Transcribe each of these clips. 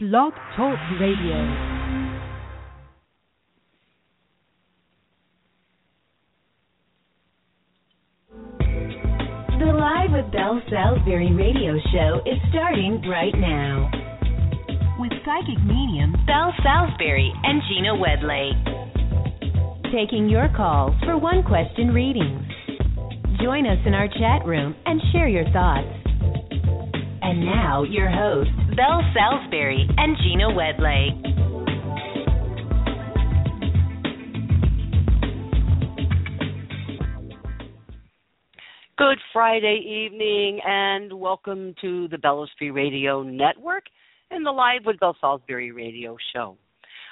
Blog Talk Radio. The Live with Belle Salisbury radio show is starting right now. With psychic medium Belle Salisbury and Gina Wedley. Taking your calls for one question readings. Join us in our chat room and share your thoughts. And now, your hosts, Belle Salisbury and Gina Wedley. Good Friday evening, and welcome to the Bellesprit Radio Network and the Live with Belle Salisbury radio show.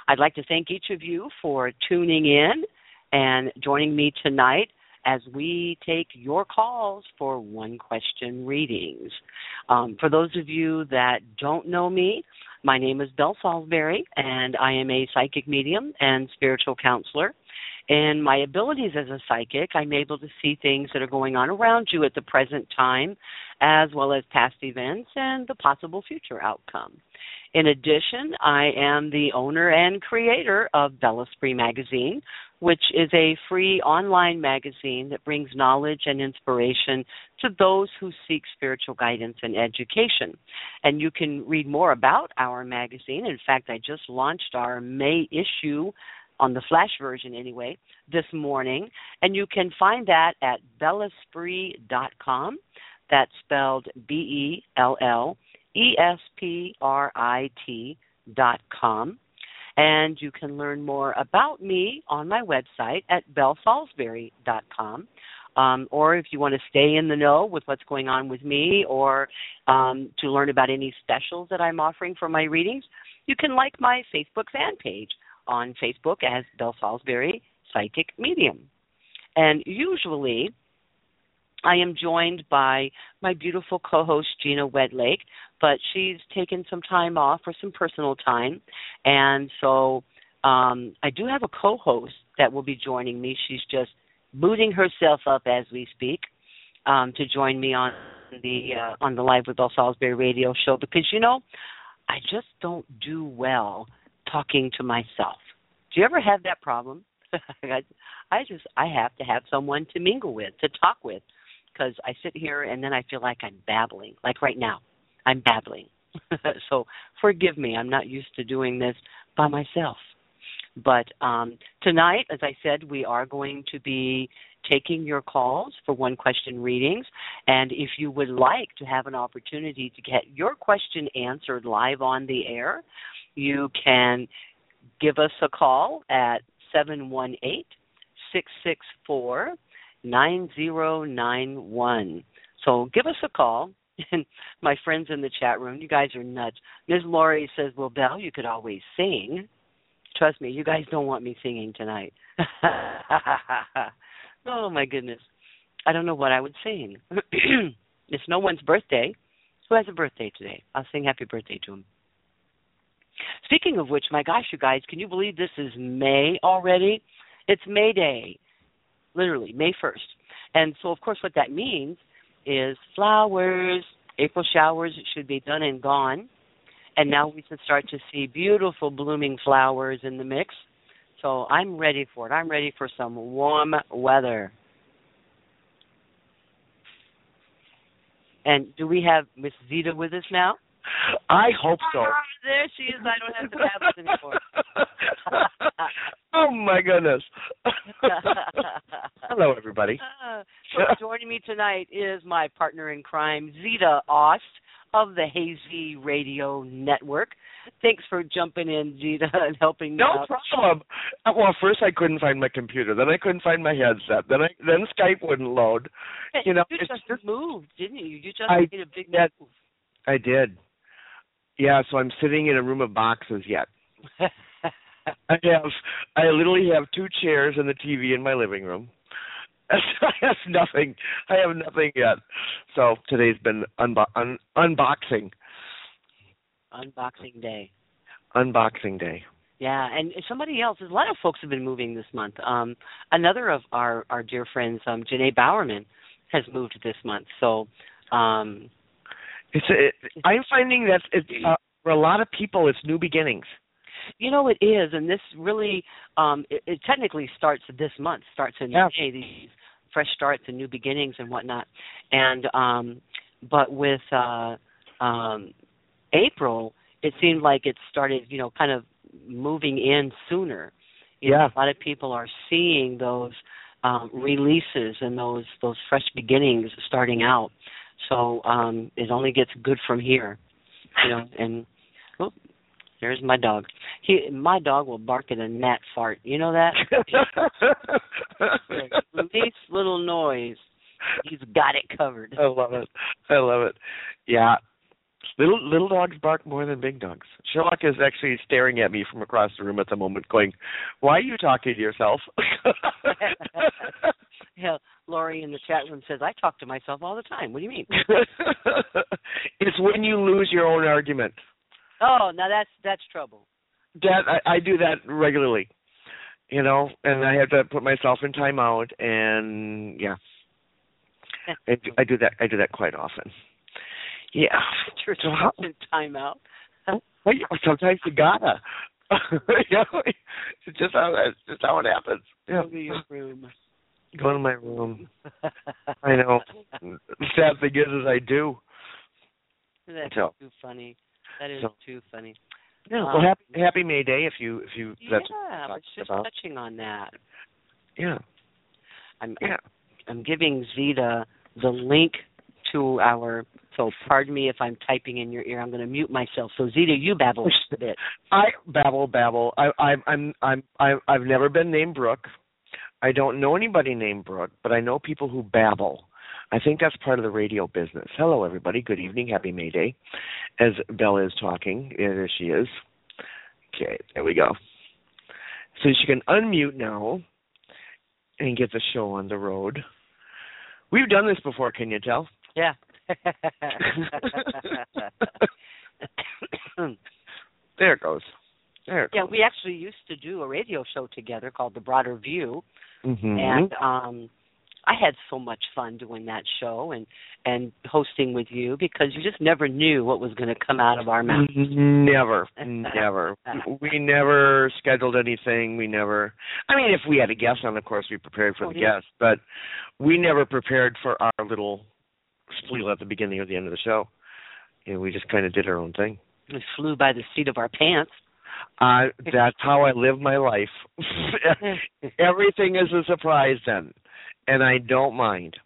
I'd like to thank each of you for tuning in and joining me tonight as we take your calls for one question readings. Um, for those of you that don't know me, my name is Belle Salisbury, and I am a psychic medium and spiritual counselor. In my abilities as a psychic, I'm able to see things that are going on around you at the present time, as well as past events and the possible future outcome. In addition, I am the owner and creator of Bellesprit Magazine, which is a free online magazine that brings knowledge and inspiration to those who seek spiritual guidance and education. And you can read more about our magazine. In fact, I just launched our May issue on the flash version anyway this morning. And you can find that at bellesprit.com that's spelled b e l l e s p r i t dot com. And you can learn more about me on my website at bellesalisbury.com. Um, or if you want to stay in the know with what's going on with me or um, to learn about any specials that I'm offering for my readings, you can like my Facebook fan page on Facebook as Belle Salisbury Psychic Medium. And usually, I am joined by my beautiful co host, Gina Wedlake, but she's taken some time off for some personal time. And so um, I do have a co host that will be joining me. She's just booting herself up as we speak um, to join me on the uh, on the Live with Belle Salisbury radio show because, you know, I just don't do well talking to myself. Do you ever have that problem? I just I have to have someone to mingle with, to talk with, because I sit here and then I feel like I'm babbling. Like right now, I'm babbling. so forgive me. I'm not used to doing this by myself. But um, tonight, as I said, we are going to be taking your calls for one question readings. And if you would like to have an opportunity to get your question answered live on the air, you can give us a call at 718 664 9091. So give us a call. And my friends in the chat room, you guys are nuts. Ms. Laurie says, Well, Belle, you could always sing. Trust me, you guys don't want me singing tonight. oh, my goodness. I don't know what I would sing. it's no one's birthday. Who has a birthday today? I'll sing happy birthday to him. Speaking of which, my gosh, you guys, can you believe this is May already? It's May Day, literally, May 1st. And so, of course, what that means is flowers, April showers should be done and gone. And now we can start to see beautiful blooming flowers in the mix. So I'm ready for it. I'm ready for some warm weather. And do we have Miss Zita with us now? I hope so. Ah, there she is. I don't have to have anymore. oh my goodness. Hello, everybody. Uh, so joining me tonight is my partner in crime, Zita Ost of the Hazy Radio Network. Thanks for jumping in, Zita, and helping me No out. problem. Well, first I couldn't find my computer, then I couldn't find my headset, then I then Skype wouldn't load. You know, you just just moved, didn't you? You just I made a big did. move. I did. Yeah, so I'm sitting in a room of boxes yet. I have I literally have two chairs and the TV in my living room. I have nothing. I have nothing yet. So today's been unbo- un- unboxing Unboxing day. unboxing day. Yeah, and somebody else. A lot of folks have been moving this month. Um, another of our our dear friends, um, Janae Bowerman, has moved this month. So, um, It's it, I'm finding that it's uh, for a lot of people, it's new beginnings. You know it is, and this really um it, it technically starts this month, starts in Yeah. May, these fresh starts and new beginnings and whatnot. And um but with uh um April it seemed like it started, you know, kind of moving in sooner. You know, Yeah. a lot of people are seeing those um releases and those those fresh beginnings starting out. So um it only gets good from here. You know, and there's my dog. He my dog will bark at a gnat fart. You know that? Least little noise, he's got it covered. I love it. I love it. Yeah. Little little dogs bark more than big dogs. Sherlock is actually staring at me from across the room at the moment, going, "Why are you talking to yourself?" yeah, Lori in the chat room says I talk to myself all the time. What do you mean? it's when you lose your own argument. Oh, now that's that's trouble. That I, I do that regularly, you know, and I have to put myself in timeout, and yeah, I do, I do that. I do that quite often. Yeah. Put So yourself how- in timeout. Sometimes you gotta. you know, it's just how it's just how it happens. Yeah. Go to your room. Go to my room. I know. The sad thing is, is I do. That's So- too funny. That is So- too funny. Yeah. Um, Well, happy Happy May Day if you if you that's yeah, I was just about. touching on that. Yeah. I'm, yeah. I'm giving Zita the link to our. So pardon me if I'm typing in your ear. I'm going to mute myself. So Zita, you babble a bit. I babble babble. I I'm I'm I'm I've never been named Brooke. I don't know anybody named Brooke, but I know people who babble. I think that's part of the radio business. Hello, everybody. Good evening. Happy May Day. As Bella is talking, there she is. Okay, there we go. So she can unmute now and get the show on the road. We've done this before, can you tell? Yeah. There it goes. There it goes. yeah, goes. we actually used to do a radio show together called The Broader View, Mhm. and um I had so much fun doing that show and and hosting with you because you just never knew what was going to come out of our mouths. Never, never. We never scheduled anything. We never. I mean, if we had a guest on, of course, we prepared for Oh, the yeah. guest, but we never prepared for our little spiel at the beginning or the end of the show. You know, we just kind of did our own thing. We flew by the seat of our pants. Uh, that's how I live my life. Everything is a surprise then, and I don't mind.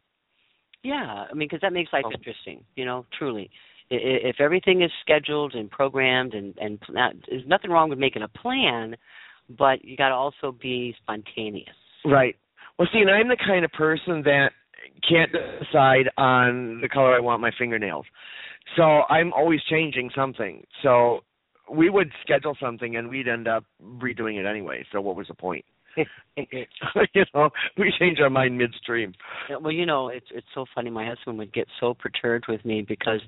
Yeah, I mean, because that makes life Oh. interesting. You know, truly, if everything is scheduled and programmed, and and not, there's nothing wrong with making a plan, but you got to also be spontaneous. Right. Well, see, and I'm the kind of person that can't decide on the color I want my fingernails. So I'm always changing something. So we would schedule something and we'd end up redoing it anyway. So what was the point? you know, we change our mind midstream. Yeah, well, you know, it's it's so funny. My husband would get so perturbed with me because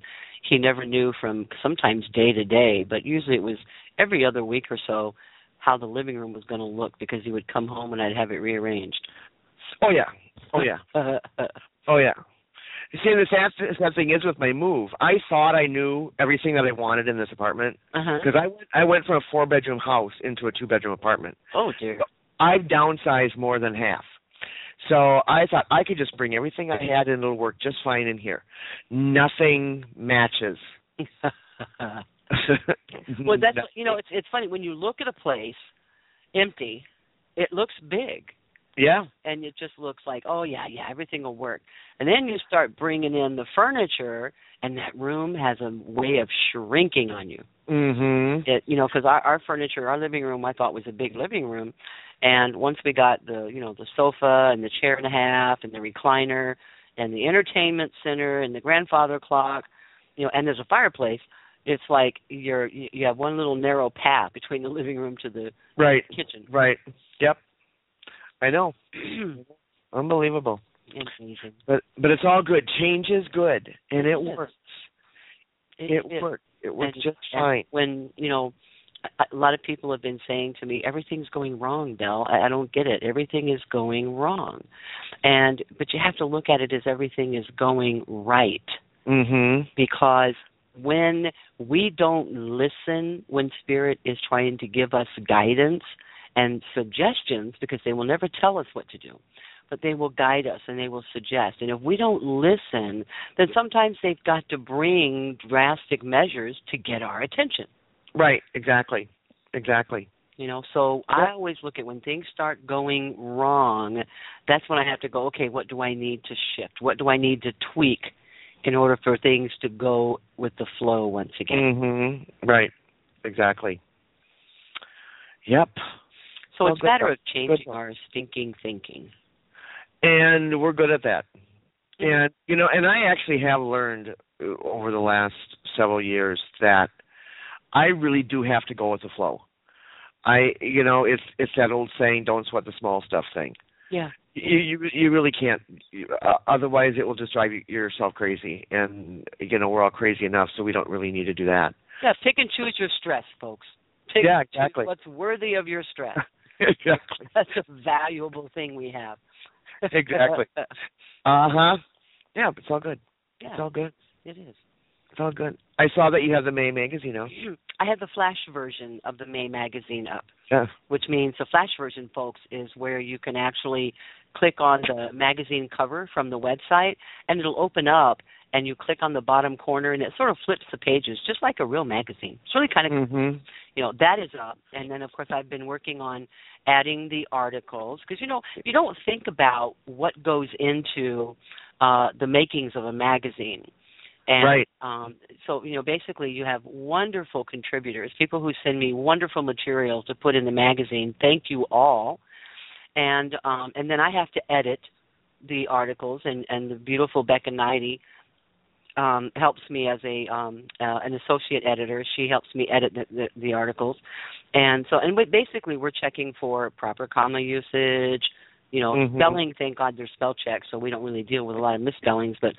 he never knew from sometimes day to day, but usually it was every other week or so how the living room was going to look because he would come home and I'd have it rearranged. Oh yeah. Oh yeah. Oh yeah. You See, the sad, sad thing is with my move, I thought I knew everything that I wanted in this apartment uh-huh. because I went I went from a four bedroom house into a two bedroom apartment. Oh dear. I've downsized more than half. So I thought I could just bring everything I had and it'll work just fine in here. Nothing matches. well, that's you know, it's it's funny when you look at a place empty, it looks big. yeah. and it just looks like oh yeah yeah everything will work and then you start bringing in the furniture and that room has a way of shrinking on you Mhm. it you know because our our furniture our living room i thought was a big living room and once we got the you know the sofa and the chair and a half and the recliner and the entertainment center and the grandfather clock you know and there's a fireplace it's like you're you have one little narrow path between the living room to the Right. kitchen Right. Yep. I know. Unbelievable. Amazing. But but it's all good. Change is good and it Yes. works. It, It works. It works And- just fine. When you know, a, lot of people have been saying to me, "Everything's going wrong, Belle. I, I don't get it. Everything is going wrong," and but you have to look at it as everything is going right Mhm. because when we don't listen when spirit is trying to give us guidance and suggestions because they will never tell us what to do but they will guide us and they will suggest and if we don't listen then sometimes they've got to bring drastic measures to get our attention right exactly exactly you know so i always look at when things start going wrong that's when i have to go okay what do i need to shift what do i need to tweak in order for things to go with the flow once again. Mm-hmm. Right. Exactly. Yep. So well, it's a matter of changing our stinking thinking. And we're good at that. Mm-hmm. And you know, and I actually have learned over the last several years that I really do have to go with the flow. I you know, it's it's that old saying don't sweat the small stuff thing. Yeah. You you, you really can't uh, otherwise it will just drive you, yourself crazy. And you know we're all crazy enough so we don't really need to do that. Yeah pick and choose your stress folks. Pick yeah exactly. what's worthy of your stress. Exactly. That's a valuable thing we have. Exactly. Uh-huh. Yeah it's all good. Yeah, it's all good. It is it's all good i saw that you have the may magazine out i have the flash version of the may magazine up yeah which means the flash version folks is where you can actually click on the magazine cover from the website and it'll open up and you click on the bottom corner and it sort of flips the pages just like a real magazine. It's really kind of mm-hmm. you know that is up and then of course I've been working on adding the articles because you know you don't think about what goes into uh the makings of a magazine. And right. um, so, you know, basically you have wonderful contributors, people who send me wonderful material to put in the magazine. Thank you all and um, and then I have to edit the articles, and and the beautiful Becca Knighty um, helps me as a um, uh, an associate editor. She helps me edit the, the, the articles, and so and we, basically we're checking for proper comma usage. You know, mm-hmm. spelling. Thank God there's spell checks, so we don't really deal with a lot of misspellings. But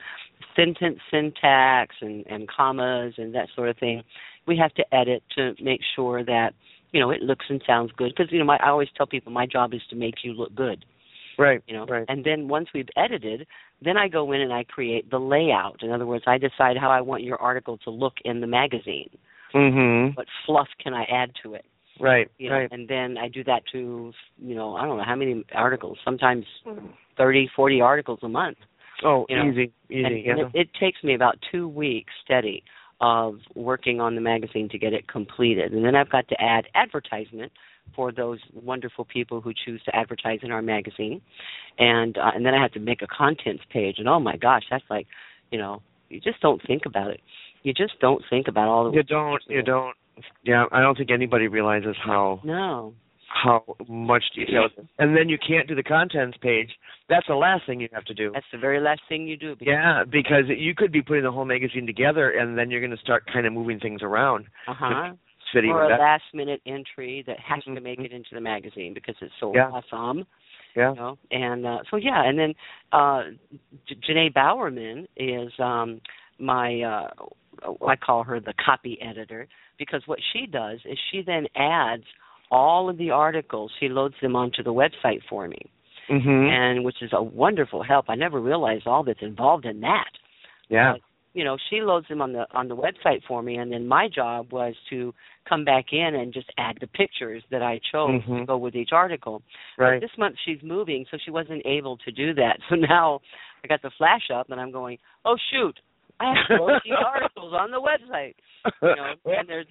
sentence syntax and and commas and that sort of thing, we have to edit to make sure that you know it looks and sounds good because you know my, I always tell people my job is to make you look good. Right. You know, right. and then once we've edited, then I go in and I create the layout. In other words, I decide how I want your article to look in the magazine. Mm-hmm. What fluff can I add to it? Right. You know, right. and then I do that to you know I don't know how many articles. Sometimes thirty, forty articles a month. Oh, you know? easy, easy. And, yeah. and it, it takes me about two weeks steady of working on the magazine to get it completed. And then I've got to add advertisement for those wonderful people who choose to advertise in our magazine. And uh, and then I have to make a contents page. And oh my gosh, that's like, you know, you just don't think about it. You just don't think about all the You don't you don't yeah, I don't think anybody realizes how No how much detail. And then you can't do the contents page. That's the last thing you have to do. That's the very last thing you do. Because yeah, because you could be putting the whole magazine together, and then you're going to start kind of moving things around. Uh huh. Or a that. last minute entry that has mm-hmm. to make it into the magazine because it's so yeah. awesome. Yeah. You know? And uh, so yeah, and then uh J- Janae Bowerman is um my uh I call her the copy editor because what she does is she then adds all of the articles. She loads them onto the website for me, mm-hmm. and which is a wonderful help. I never realized all that's involved in that. Yeah. But, you know, she loads them on the on the website for me, and then my job was to come back in and just add the pictures that I chose mm-hmm. to go with each article. Right. But this month she's moving, so she wasn't able to do that. So now I got the flash up, and I'm going, oh shoot, I have to these articles on the website. You know, and there's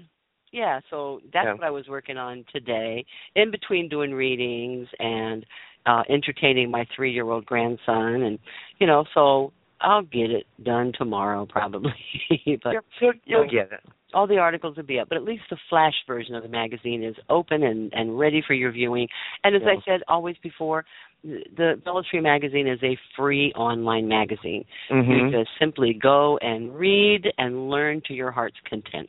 yeah, so that's yeah. what I was working on today, in between doing readings and uh entertaining my three year old grandson and you know, so I'll get it done tomorrow probably. but you'll, you'll get it. All the articles will be up, but at least the flash version of the magazine is open and, and ready for your viewing. And as yeah. I said always before, the Bellows magazine is a free online magazine. Mm-hmm. You just simply go and read and learn to your heart's content.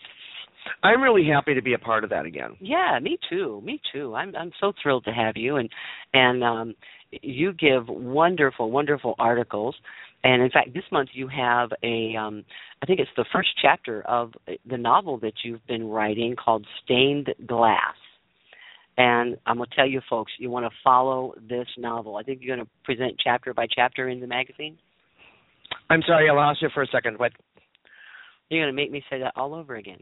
I'm really happy to be a part of that again. Yeah, me too. Me too. I'm I'm so thrilled to have you and and um you give wonderful wonderful articles and in fact this month you have a um I think it's the first chapter of the novel that you've been writing called Stained Glass. And I'm going to tell you folks, you want to follow this novel. I think you're going to present chapter by chapter in the magazine. I'm sorry, I lost you for a second. What? You're going to make me say that all over again.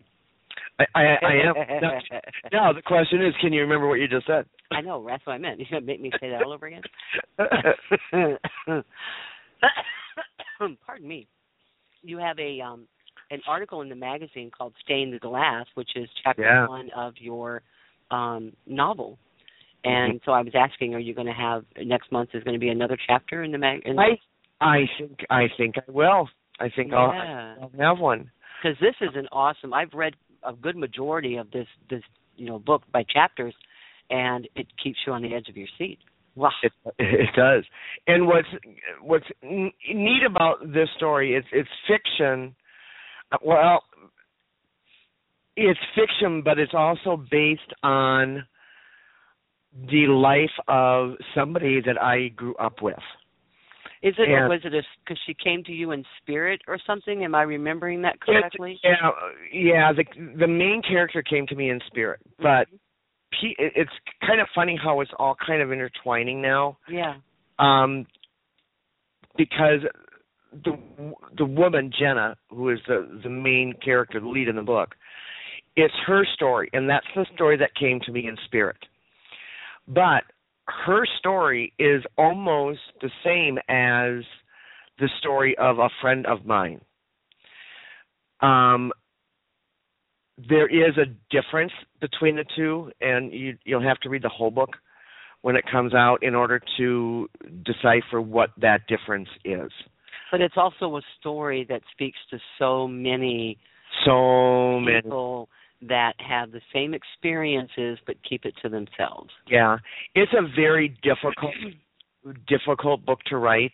I, I, I am. No, now the question is, can you remember what you just said? I know. That's what I meant. You're going to make me say that all over again. Pardon me. You have a um an article in the magazine called "Stained the Glass," which is chapter Yeah. one of your um novel. And so I was asking, are you going to have next month? Is going to be another chapter in the mag? In I I think I think I will. I think I'll, Yeah. I'll have one. because this is an awesome. I've read a good majority of this this you know book by chapters, and it keeps you on the edge of your seat. Wow. It it does. And what's what's neat about this story it's it's fiction. Well, it's fiction, but it's also based on the life of somebody that I grew up with. Is it And- was it because she came to you in spirit or something? Am I remembering that correctly? Yeah, yeah. The the main character came to me in spirit, but it- it's kind of funny how it's all kind of intertwining now. yeah. um, because the the woman Jenna, who is the the main character, the lead in the book, it's her story, and that's the story that came to me in spirit. But her story is almost the same as the story of a friend of mine. Um, there is a difference between the two, and you you'll have to read the whole book when it comes out in order to decipher what that difference is. But it's also a story that speaks to so many So many, people that have the same experiences but keep it to themselves. yeah. It's a very difficult, difficult book to write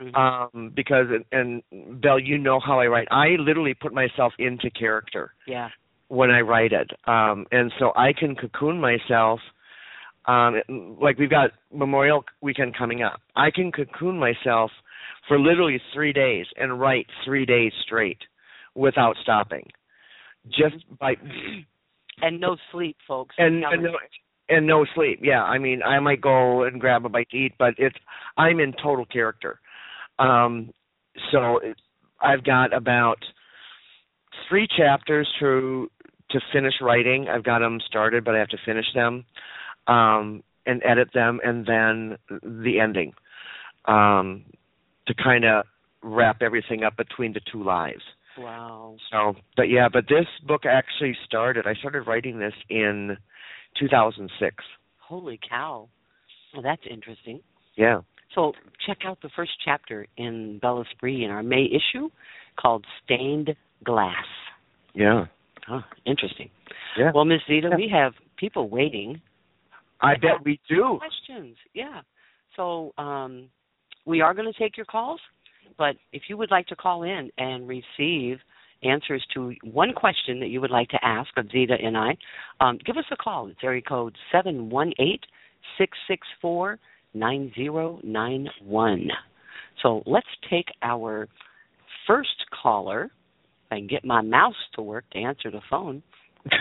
Mhm. um, because, and Belle, you know how I write. I literally put myself into character yeah. When I write it, um, and so I can cocoon myself. Um, like we've got Memorial Weekend coming up, I can cocoon myself for literally three days and write three days straight without stopping, just by And no sleep, folks. and and no, and no sleep. Yeah, I mean, I might go and grab a bite to eat, but it's I'm in total character. Um, so it, I've got about three chapters to to finish writing. I've got them started, but I have to finish them um, and edit them, and then the ending um, to kind of wrap everything up between the two lives. Wow. So, but yeah, but this book actually started. I started writing this in 2006. Holy cow. Well, that's interesting. Yeah. So check out the first chapter in Bellesprit in our May issue called Stained Glass. Yeah. Huh, interesting. Yeah. Well, Miss Zita, we have people waiting. I bet we do. Questions, yeah. So um, we are going to take your calls, but if you would like to call in and receive answers to one question that you would like to ask of Zita and I, um, give us a call. It's area code seven one eight six six four nine zero nine one. So let's take our first caller. If I can get my mouse to work to answer the phone.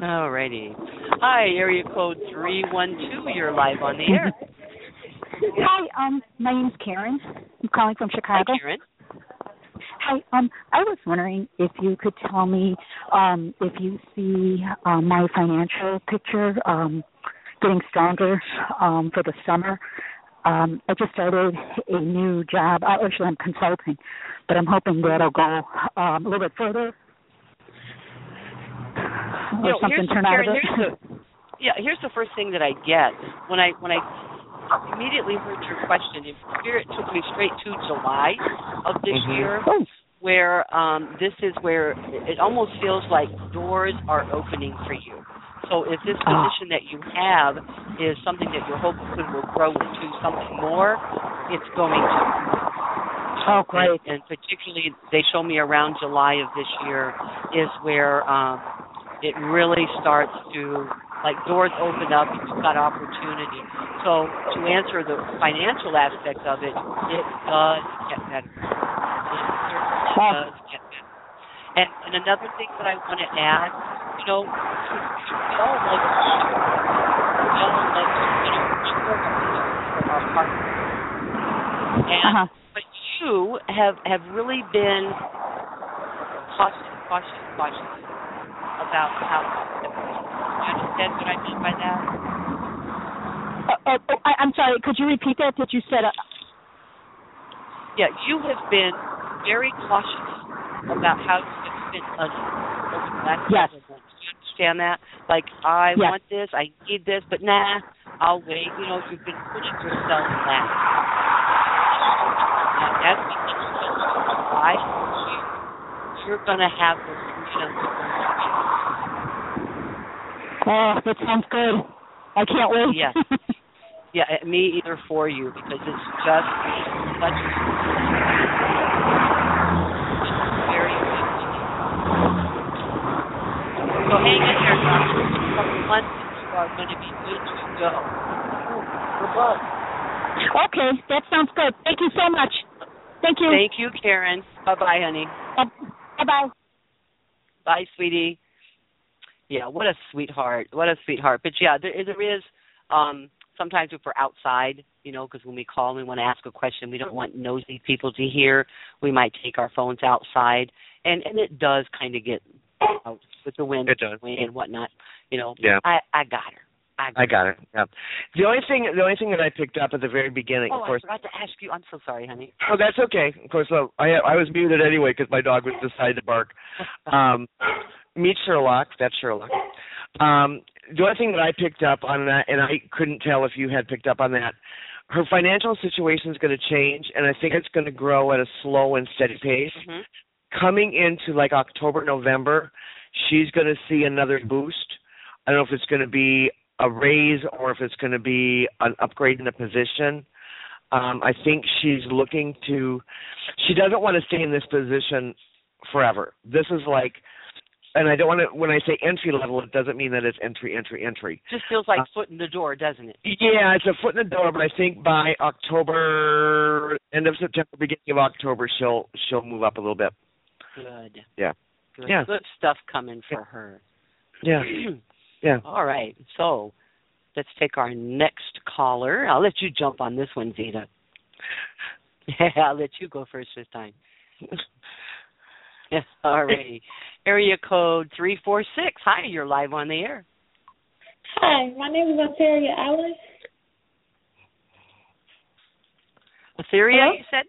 Alrighty. Hi, area code 312. You're live on the air. Hi, um, my name's Karen. I'm calling from Hi, Chicago. Karen. Hi, um, I was wondering if you could tell me um, if you see um, my financial picture um, getting stronger um, for the summer. Um, I just started a new job. I, actually, I'm consulting, but I'm hoping that'll go um, a little bit further. Or You know, something here's, turn out Karen, of it. here's the yeah. Here's the first thing that I get when I when I immediately heard your question. If Spirit took me straight to July of this Mhm. year, oh, where um, this is where it almost feels like doors are opening for you. So if this Ah. position that you have is something that you're hoping will grow into something more, it's going to. oh, great. And, and particularly, they show me around July of this year is where um, it really starts to like doors open up. and You've got opportunity. So to answer the financial aspect of it, it does get better. It certainly does get better. And, and another thing that I want to add, you know, we all like we all like you know, for our partner. And Uh-huh. but you have have really been cautious, cautious, cautious about how. You understand what I mean by that? Uh, uh, I, I'm sorry. Could you repeat that? That you said. Uh, yeah, you have been very cautious about how you have spent money over the last yes. several months. Do you understand that? Like, I yes. want this, I need this, but nah, I'll wait. You know, you've been putting yourself last. And that's because why you're going to have the freedom to Oh, that sounds good. I can't wait. Yes. Yeah, me either for you because it's just such very So hang in there, doctor. Months you are going to be good to go. Goodbye. Okay, that sounds good. Thank you so much. Thank you. Thank you, Karen. Bye bye, honey. Bye bye. Bye, sweetie. Yeah, what a sweetheart. What a sweetheart. But yeah, there, there is um sometimes if we're outside, you know, because when we call and we want to ask a question, we don't want nosy people to hear. We might take our phones outside, and and it does kind of get out with the wind, It does. wind and whatnot. You know, Yeah. I I got her. I got, I got it. Yeah. The only thing, the only thing that I picked up at the very beginning, Oh, of course. I forgot to ask you. I'm so sorry, honey. Oh, that's okay. Of course, uh, I I was muted anyway because my dog was decided to bark. Um, meet Sherlock. That's Sherlock. Um, the only thing that I picked up on that, and I couldn't tell if you had picked up on that, her financial situation is going to change, and I think it's going to grow at a slow and steady pace. hmm Coming into like October, November, she's going to see another boost. I don't know if it's going to be a raise or if it's going to be an upgrade in the position. Um, I think she's looking to. She doesn't want to stay in this position forever. This is like, and I don't want to. When I say entry level, it doesn't mean that it's entry, entry, entry. Just feels like Uh, foot in the door, doesn't it? Yeah, it's a foot in the door, but I think by October, end of September, beginning of October, she'll she'll move up a little bit. Good. Yeah. Good. Yeah. Good stuff coming for her. Yeah, yeah. All right. So let's take our next caller. I'll let you jump on this one, Zita. Yeah, I'll let you go first this time. Yeah, all righty. Area code 346. Hi, you're live on the air. Hi, my name is Ontaria Alice. Etheria, Hello? you said?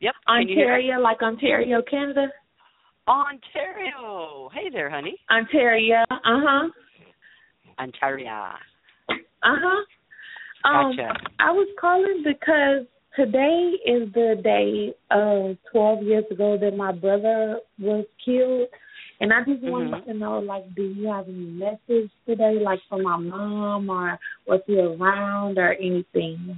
Yep. Can you? Ontario, like Ontario, Canada. Ontario. Hey there, honey. Ontario, uh huh, Ontario. uh huh. Um, Gotcha. I was calling because today is the day of 12 years ago that my brother was killed. And I just wanted Mhm. to know, like, do you have any message today, like, for my mom, or was he around, or anything?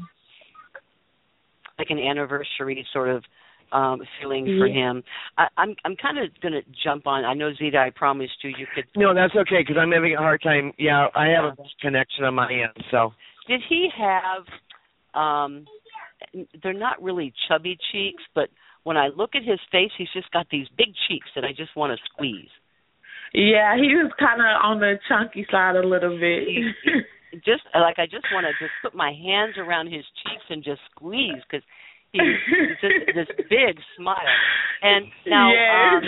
like an anniversary sort of um feeling for Yeah. him. I, I'm I'm kind of going to jump on. I know Zita, I promised you you could. No, that's okay because I'm having a hard time. Yeah, I have a connection on my end, so Did he have? um They're not really chubby cheeks, but when I look at his face, he's just got these big cheeks that I just want to squeeze. Yeah, he was kind of on the chunky side a little bit. Just like I just want to just put my hands around his cheeks and just squeeze because just this big smile. And now, um.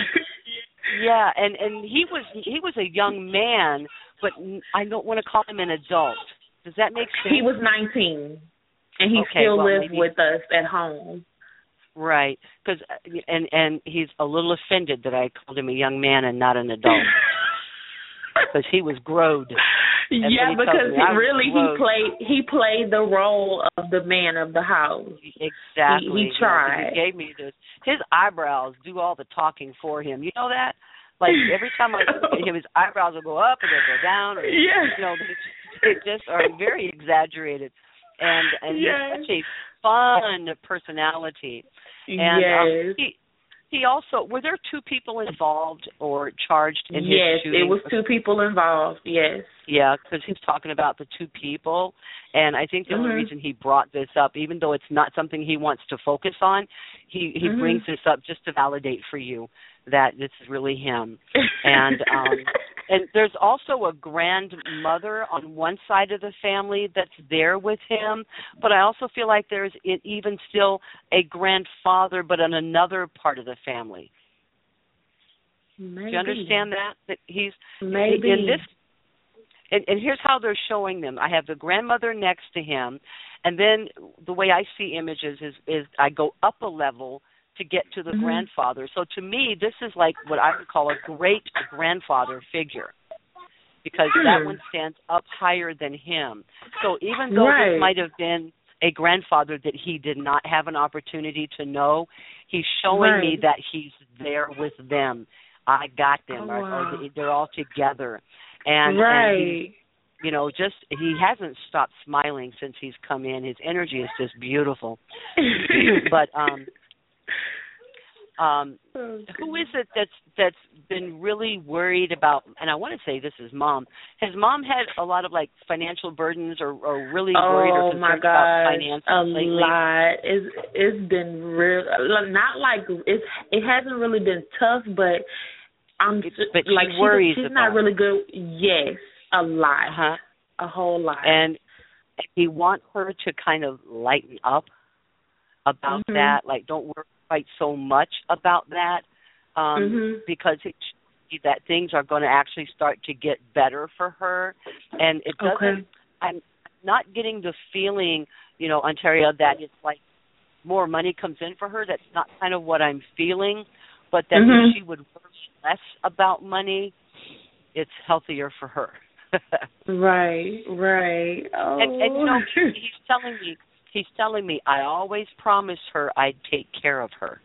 Yeah, and and he was he was a young man, but I don't want to call him an adult. Does that make sense? he was 19, and he Okay, still well, lives maybe- with us at home. right, because and and he's a little offended that I called him a young man and not an adult because he was growed. yeah, because he really he played he played the role of the man of the house. Exactly. He- he tried. He gave me this. His eyebrows do all the talking for him. You know that? Like every time I look at him, his eyebrows will go up and they'll go down. Or, Yeah. You know, they, they just are very exaggerated. And and Yes. he's such a fun personality. And um, yes. he he also were there two people involved or charged in his shooting? yes, it was two people involved. Yes. Yeah, because he's talking about the two people, and I think the only Mhm. reason he brought this up, even though it's not something he wants to focus on, he he Mhm. brings this up just to validate for you that this is really him. And um and there's also a grandmother on one side of the family that's there with him, but I also feel like there's even still a grandfather, but on another part of the family. Maybe. Do you understand that? That he's Maybe. in this and, and here's how they're showing them. I have the grandmother next to him, and then the way I see images is is I go up a level to get to the Mhm. grandfather. So to me, this is like what I would call a great grandfather figure. Because that Hmm. one stands up higher than him. So even though Right. this might have been a grandfather that he did not have an opportunity to know, he's showing me that he's there with them. I got them, Oh, or, wow. or they're all together, and, right. and he, you know, just he hasn't stopped smiling since he's come in. His energy is just beautiful. but um, um, who is it that's that's been really worried about? And I want to say this is mom. Has mom had a lot of like financial burdens, or, or really worried or Oh concerned my about finances a lately? lot. It's it's been real. Not like it's it hasn't really been tough, but I'm It's- but like she- worries she's about not really good. Yes, a lot, Uh-huh. a whole lot. and he wants her to kind of lighten up about Mhm. that like don't worry quite so much about that um Mhm. because it that things are going to actually start to get better for her and it doesn't Okay. i'm not getting the feeling you know ontario that it's like more money comes in for her that's not kind of what i'm feeling but that Mhm. if she would worry less about money it's healthier for her Right, right. Oh. and, and you know he's telling me he's telling me i always promised her i'd take care of her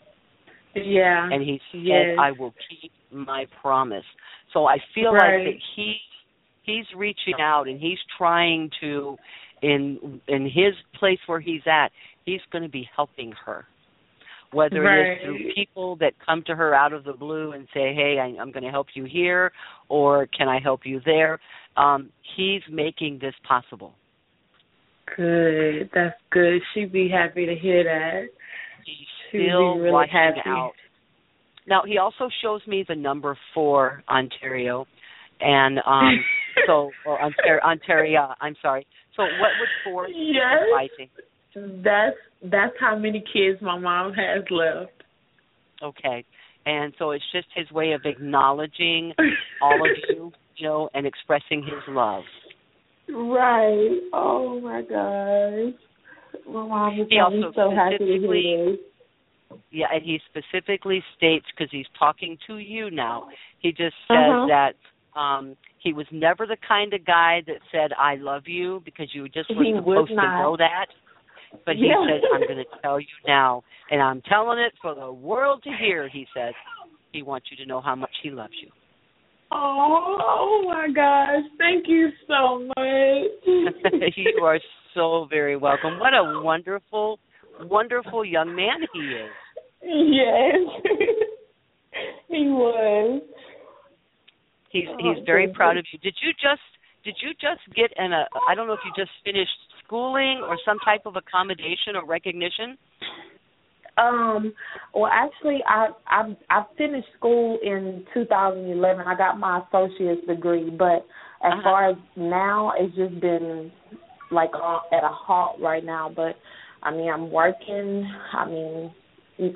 yeah. and he said Yes. i will keep my promise so i feel Right. like that he he's reaching out and he's trying to in in his place where he's at he's going to be helping her whether it is through people that come to her out of the blue and say hey I, i'm going to help you here or can i help you there um he's making this possible Good. That's good. She'd be happy to hear that. She'd be still really watching happy. out. Now he also shows me the number four Ontario, and um so or Ontario, Ontario. I'm sorry. So what would four Yes. symbolize? That's that's how many kids my mom has left. Okay, and so it's just his way of acknowledging all of you, you know, and expressing his love. Right. Oh my gosh. My mom is also so happy to specifically- hear this. Yeah, and he specifically states because he's talking to you now. He just says Uh-huh. that um he was never the kind of guy that said I love you because you just were He was supposed to know that. But he Yeah. says I'm going to tell you now, and I'm telling it for the world to hear. He says he wants you to know how much he loves you. Oh, oh my gosh. Thank you so much. you are so very welcome. What a wonderful, wonderful young man he is. yes. he was. He's Oh, he's very proud of you. Did you just did you just get an a I don't know if you just finished schooling or some type of accommodation or recognition? Um, well, actually, I I I finished school in 2011. I got my associate's degree, but as Uh-huh. far as now, it's just been like at a halt right now. But I mean, I'm working. I mean,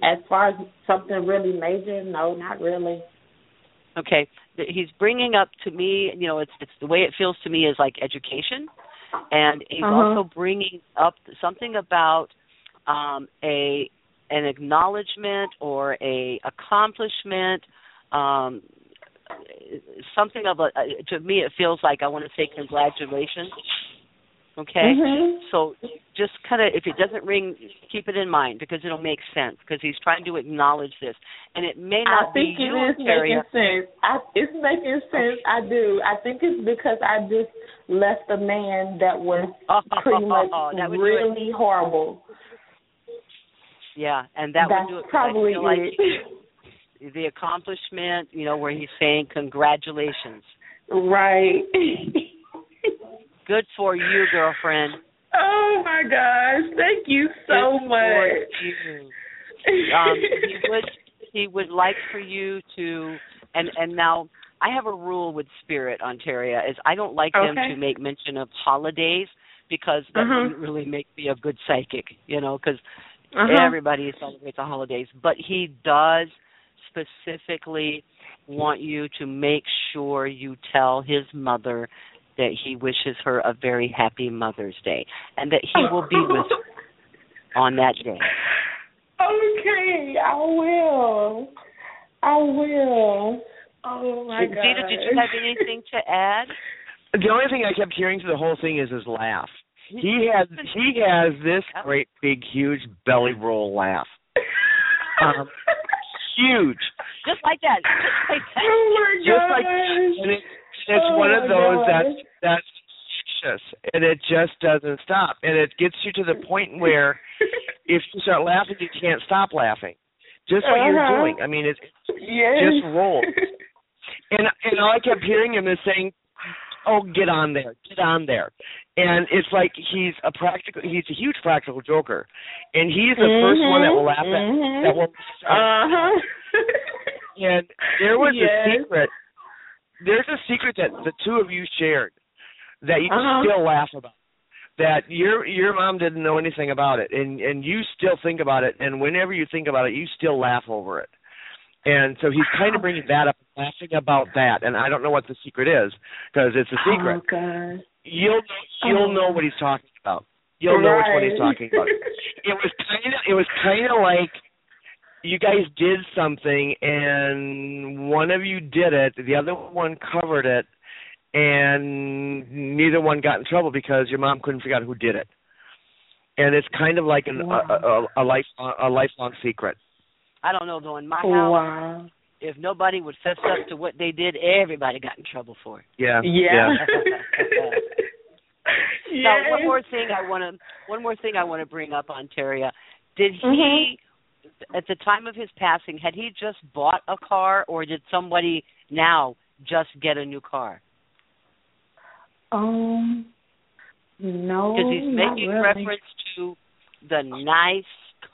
as far as something really major, no, not really. Okay, he's bringing up to me, you know, it's it's the way it feels to me is like education, and he's Uh-huh. also bringing up something about um a an acknowledgement or a accomplishment um something of a uh, to me it feels like I want to say congratulations okay Mhm. so just kind of if it doesn't ring keep it in mind because it'll make sense because he's trying to acknowledge this and it may not I think be it you is making sense. I, it's making sense. I do. I think it's because I just left a man that was pretty much That would do it. really horrible. Yeah and that That's would do it probably I like it. the accomplishment you know where he's saying congratulations right. good for you girlfriend oh my gosh! Thank you so Good for much. you. um, he would he would like for you to and and now I have a rule with Spirit Ontario is I don't like Okay. them to make mention of holidays because that Uh-huh. wouldn't really make me a good psychic, you know, because Uh-huh. everybody celebrates the holidays. But he does specifically want you to make sure you tell his mother that he wishes her a very happy Mother's Day and that he will be with her on that day. Okay, I will. I will. Oh my god. Zita, did you have anything to add? The only thing I kept hearing through the whole thing is his laugh. He has he has this great big huge belly roll laugh. Um, huge. Just like that. Just like that. Oh my Just gosh. like and it, it's Oh one of those gosh. that's that's vicious and it just doesn't stop. And it gets you to the point where if you start laughing you can't stop laughing. Just what Uh-huh. you're doing. I mean it's yes. just roll. and and all I kept hearing him is saying, "Oh, get on there, get on there," and it's like he's a practical. He's a huge practical joker, and he's the first one that will laugh at Mhm. that will. Uh huh. And there was Yes. a secret. There's a secret that the two of you shared that you Uh-huh. still laugh about. That your your mom didn't know anything about it, and and you still think about it, and whenever you think about it, you still laugh over it. And so he's kind of bringing that up, laughing about that, and I don't know what the secret is because it's a oh, secret. Oh god. You'll you'll Oh. know what he's talking about. You'll know which one he's talking about. It was kind of it was kind of like you guys did something and one of you did it, the other one covered it, and neither one got in trouble because your mom couldn't figure out who did it. And it's kind of like an, Wow. a, a, a life a lifelong secret. I don't know though. In my house, Wow. if nobody would fess up to what they did, everybody got in trouble for it. Yeah. Yeah. Now, one more thing I want to one more thing I want to bring up, Ontaria. Did he, Mhm. at the time of his passing, had he just bought a car, or did somebody now just get a new car? Um. No. Because he's not making really. reference to the nice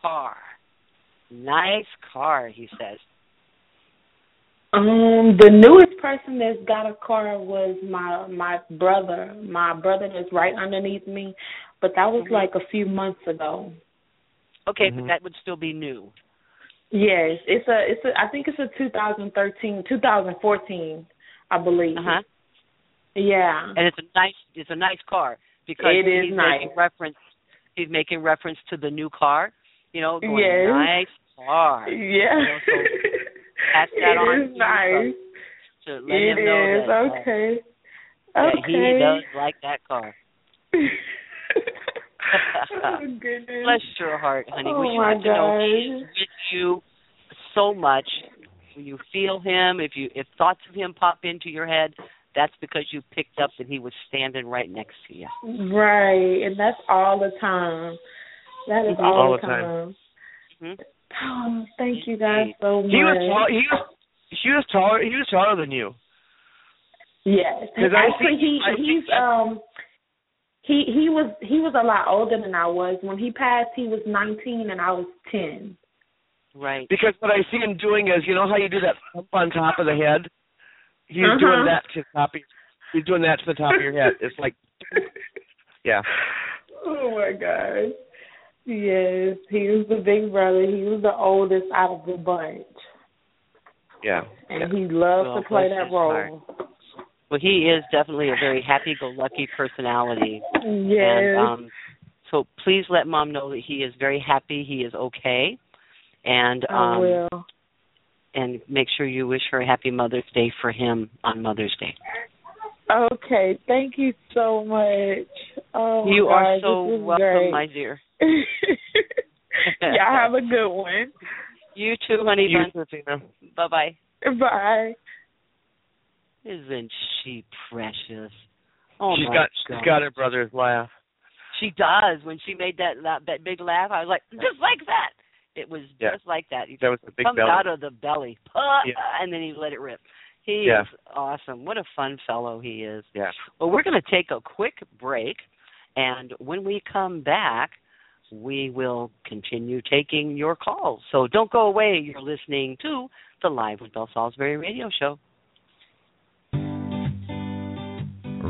car. Nice car, he says. Um, the newest person that's got a car was my my brother. My brother that's right underneath me, but that was Mhm. like a few months ago. Okay, Mhm. but that would still be new. Yes, it's a it's a I think it's a 2013, 2014, I believe. Uh huh. Yeah. And it's a nice it's a nice car because It is he's nice. making reference he's making reference to the new car. You know, going Yes. nice car. Yeah. You know, so pass that it on is to, nice. to let It him know is that, uh, okay. that okay. he does like that car. oh goodness. Bless your heart, honey. Oh, we my have to know he's gosh. with you so much. When you feel him, if you if thoughts of him pop into your head, that's because you picked up that he was standing right next to you. Right, and that's all the time. That is Mhm. all, All the the time. time. Mhm. Oh, thank you guys so much. He was tall, he was he was taller he was taller than you. Yes, 'Cause I actually, think- he I think he's that- um he he was he was a lot older than I was. When he passed, he was nineteen and I was ten. Right. Because what I see him doing is, you know how you do that thump on top of the head? He's Uh-huh. doing that to the top of he's doing that to the top of your head. It's like Yeah. Oh my gosh. Yes, he was the big brother. He was the oldest out of the bunch, Yeah. and yeah. he loved Well, to play that his heart. role. Well, he is definitely a very happy-go-lucky personality, Yes. and um, so please let mom know that he is very happy. He is okay, and I um, will. and make sure you wish her a happy Mother's Day for him on Mother's Day. Okay, thank you so much. Oh you are gosh, so welcome, great. my dear. Y'all have a good one. You too, honey You, bun. Christina. Bye bye. Bye. Isn't she precious? Oh she's my got God. she's got her brother's laugh. She does. When she made that la- that big laugh, I was like, just like that. It was Yeah. just like that. He That was the big comes belly. out of the belly, Yeah. and then he let it rip. He Yeah. is awesome. What a fun fellow he is. Yeah. Well, we're going to take a quick break, and when we come back, we will continue taking your calls. So don't go away. You're listening to the Live with Belle Salisbury radio show.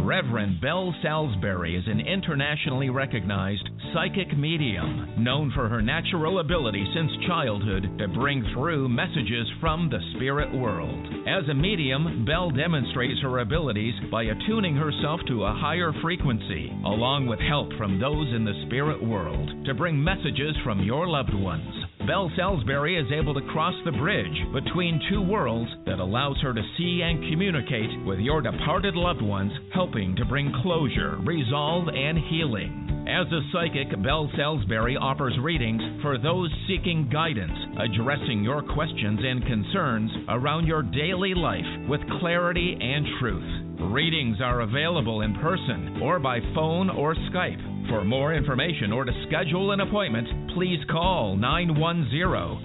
Reverend Belle Salisbury is an internationally recognized psychic medium known for her natural ability since childhood to bring through messages from the spirit world. As a medium, Belle demonstrates her abilities by attuning herself to a higher frequency, along with help from those in the spirit world, to bring messages from your loved ones. Belle Salisbury is able to cross the bridge between two worlds that allows her to see and communicate with your departed loved ones, helping to bring closure, resolve, and healing. As a psychic, Belle Salisbury offers readings for those seeking guidance, addressing your questions and concerns around your daily life with clarity and truth. Readings are available in person or by phone or Skype. For more information or to schedule an appointment, please call 910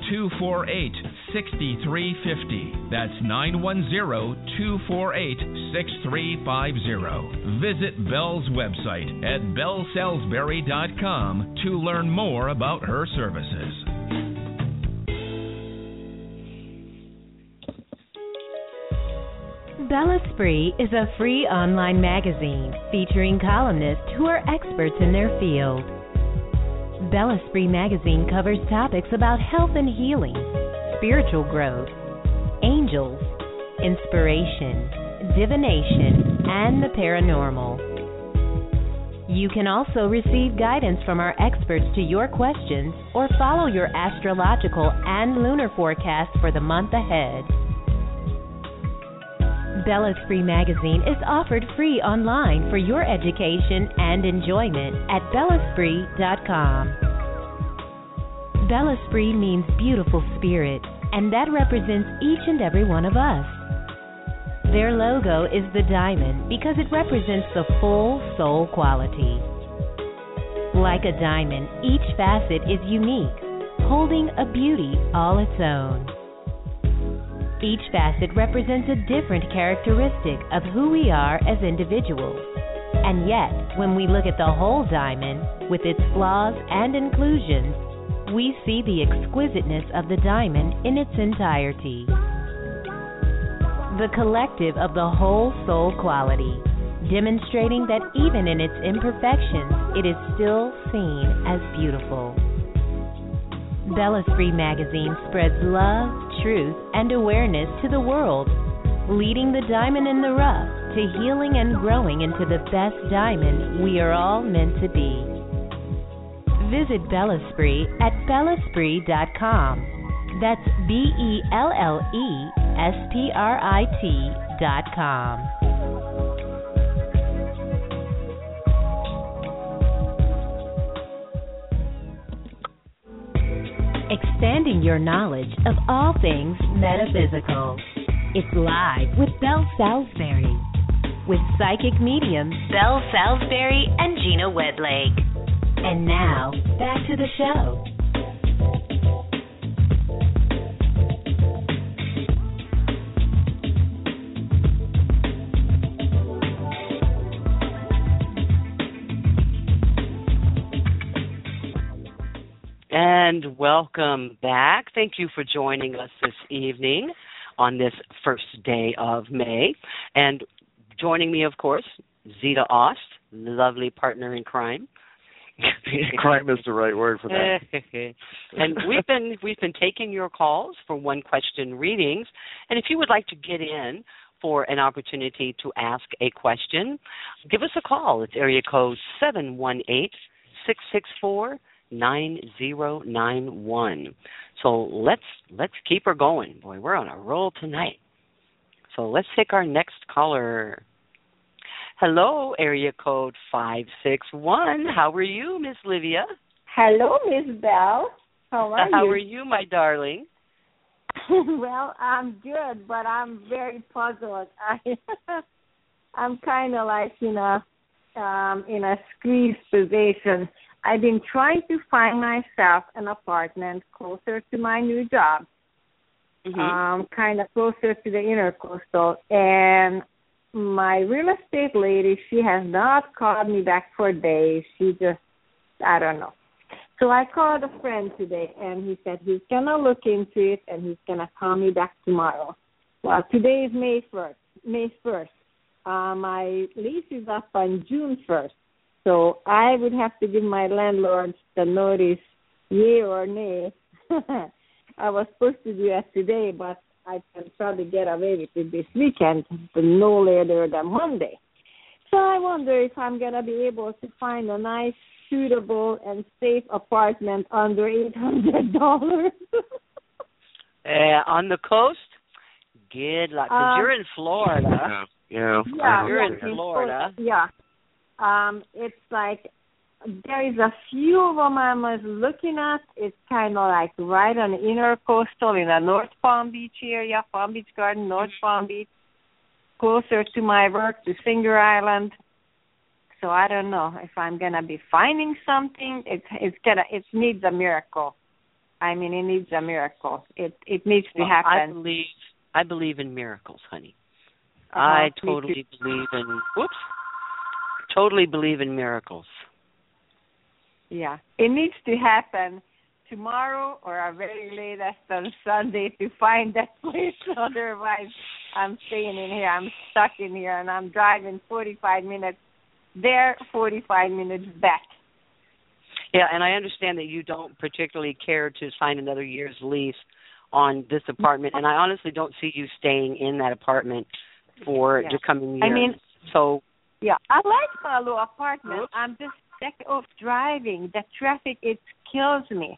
248 6350. That's 910 248 6350. Visit Belle's website at bellesalisbury.com to learn more about her services. Bellesprit is a free online magazine featuring columnists who are experts in their field. Bellesprit magazine covers topics about health and healing, spiritual growth, angels, inspiration, divination, and the paranormal. You can also receive guidance from our experts to your questions or follow your astrological and lunar forecast for the month ahead. Bellesprit magazine is offered free online for your education and enjoyment at bellesprit.com. Bellesprit means beautiful spirit, and that represents each and every one of us. Their logo is the diamond because it represents the full soul quality. Like a diamond, each facet is unique, holding a beauty all its own. Each facet represents a different characteristic of who we are as individuals. And yet, when we look at the whole diamond, with its flaws and inclusions, we see the exquisiteness of the diamond in its entirety. The collective of the whole soul quality, demonstrating that even in its imperfections, it is still seen as beautiful. Bellesprit magazine spreads love, truth, and awareness to the world, leading the diamond in the rough to healing and growing into the best diamond we are all meant to be. Visit Bellesprit at bellesprit.com. That's B E L L E S P R I T expanding your knowledge of all things metaphysical. It's live with Belle Salisbury, with psychic mediums Belle Salisbury and Gina Wedlake. And now, back to the show. And welcome back. Thank you for joining us this evening on this first day of May. And joining me, of course, Zita Ost, lovely partner in crime. crime is the right word for that. and we've been we've been taking your calls for one question readings. And if you would like to get in for an opportunity to ask a question, give us a call. It's area code seven one eight six six four 9091. So let's let's keep her going. Boy, we're on a roll tonight. So let's take our next caller. Hello, area code 561. How are you, Miss Livia? Hello, Miss Belle. How are you? How you? are you, my darling? well, I'm good, but I'm very puzzled. I I'm kind of like, you know, um in a squeeze position. I've been trying to find myself an apartment closer to my new job, Mm-hmm. um, kind of closer to the intercoastal. And my real estate lady, she has not called me back for days. She just, I don't know. So I called a friend today, and he said he's gonna look into it and he's gonna call me back tomorrow. Well, today is May first. May first. uh, my lease is up on June 1st. So I would have to give my landlord the notice, yay or nay. I was supposed to do that today, but I can probably get away with it this weekend, but no later than Monday. So I wonder if I'm going to be able to find a nice, suitable, and safe apartment under $800. uh, on the coast? Good luck, because Um, you're in Florida. Yeah. Yeah, You're in Florida. Yeah. Um, it's like there is a few of them I was looking at. It's kind of like right on the inner coastal in the North Palm Beach area, Palm Beach Garden, North Palm Beach, closer to my work to Singer Island. So I don't know if I'm gonna be finding something. It's it's gonna it needs a miracle. I mean, it needs a miracle. It it needs to Well, I believe I believe in miracles, honey. Uh-huh, I totally believe in whoops. Totally believe in miracles. Yeah, it needs to happen tomorrow or a very latest on Sunday to find that place. Otherwise, I'm staying in here. I'm stuck in here, and I'm driving 45 minutes there, 45 minutes back. Yeah, and I understand that you don't particularly care to sign another year's lease on this apartment, and I honestly don't see you staying in that apartment for Yeah. the coming years. I mean, so Yeah, I like my little apartment. I'm just sick of driving. The traffic it kills me.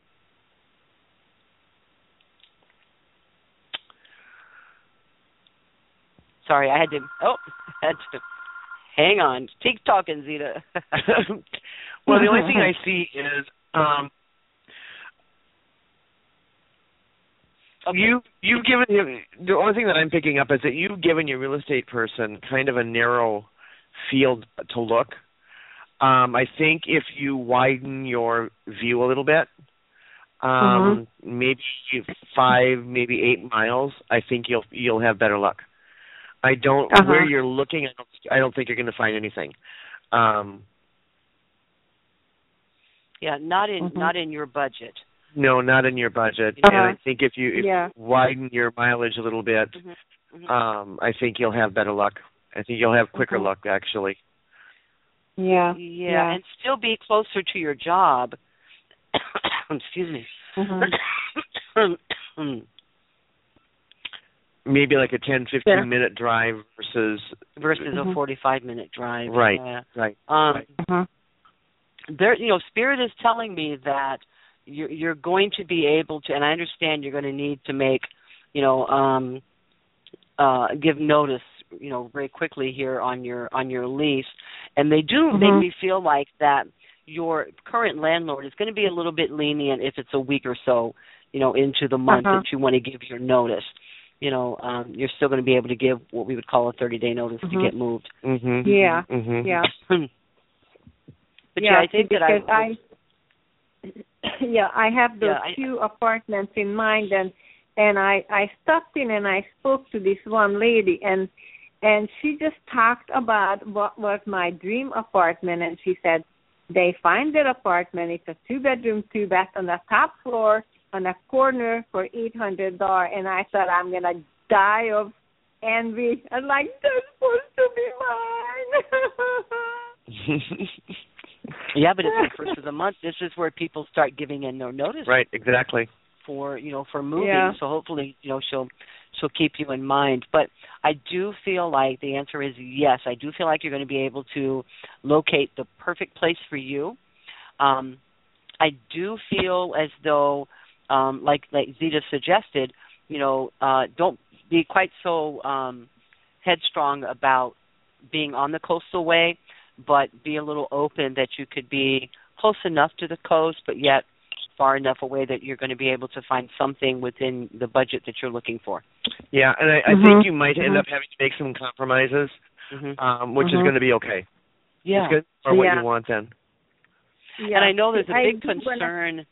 sorry, I had to. Oh, had to. Hang on, keep talking, Zita. well, the only thing I see is um Okay. you you've given the only thing that I'm picking up is that you've given your real estate person kind of a narrow field to look. Um, I think if you widen your view a little bit, um, maybe five, maybe eight miles, I think you'll you'll have better luck. I don't Uh-huh. where you're looking. I don't, I don't think you're going to find anything. Um, yeah, not in Mhm. not in your budget. no, not in your budget. Uh-huh. And I think if you if Yeah. you widen your mileage a little bit, Mhm. Mhm. um, I think you'll have better luck. I think you'll have quicker Mhm. luck actually. Yeah. yeah, and still be closer to your job. Excuse me. Mhm. Maybe like a 10, 15 Yeah. minute drive versus Versus a Mhm. 45 minute drive. Right. Yeah. right. Um, Right. Uh-huh. there you know spirit is telling me that you're you're going to be able to and i understand you're going to need to make you know um uh give notice you know very quickly here on your on your lease and they do make Mhm. me feel like that your current landlord is going to be a little bit lenient if it's a week or so you know into the month Uh-huh. that you want to give your notice you know um you're still going to be able to give what we would call a 30 day notice to Mhm. get moved Mhm. Yeah. Mhm. Yeah. but yeah, i think that i, I yeah, I have those Yeah, I- two apartments in mind and and I I stopped in and I spoke to this one lady and and she just talked about what was my dream apartment and she said they find their apartment it's a two bedroom two bath on the top floor on a corner for eight hundred dollar and I thought I'm gonna die of envy and like that's supposed to be mine Yeah, but it's the first of the month. This is where people start giving in their notice right, exactly. for you know for moving. Yeah. So hopefully you know she'll she'll keep you in mind. But I do feel like the answer is yes. I do feel like you're going to be able to locate the perfect place for you. Um, I do feel as though, um, like like Zita suggested, you know, uh, don't be quite so um, headstrong about being on the coastal way, but be a little open that you could be close enough to the coast, but yet far enough away that you're going to be able to find something within the budget that you're looking for. Yeah, and I, I Mhm. think you might end up having to make some compromises, Mm-hmm. um, which is Mhm. going to be okay. Yeah. It's good for what Yeah. you want then. yeah. And I know there's a big do wanna- concern.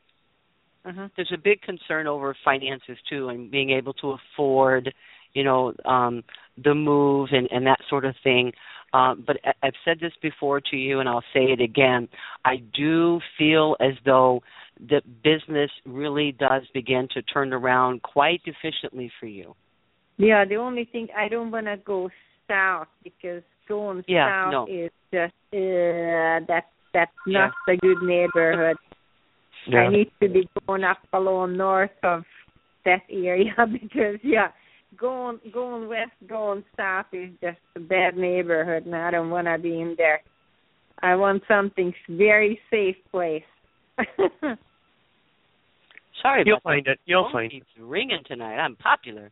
uh-huh. There's a big concern over finances too, and being able to afford, you know, um, the move and and that sort of thing. Um, but I- I've said this before to you, and I'll say it again. I do feel as though the business really does begin to turn around quite efficiently for you. Yeah, the only thing I don't want to go south because going yeah, south no. is just uh, that's that's Yeah. not a good neighborhood. Yeah. I need to be going up along north of that area because yeah, going going west, going south is just a bad neighborhood, and I don't want to be in there. I want something very safe place. Sorry You'll find that. it. You'll Phone find it. keeps ringing tonight. I'm popular.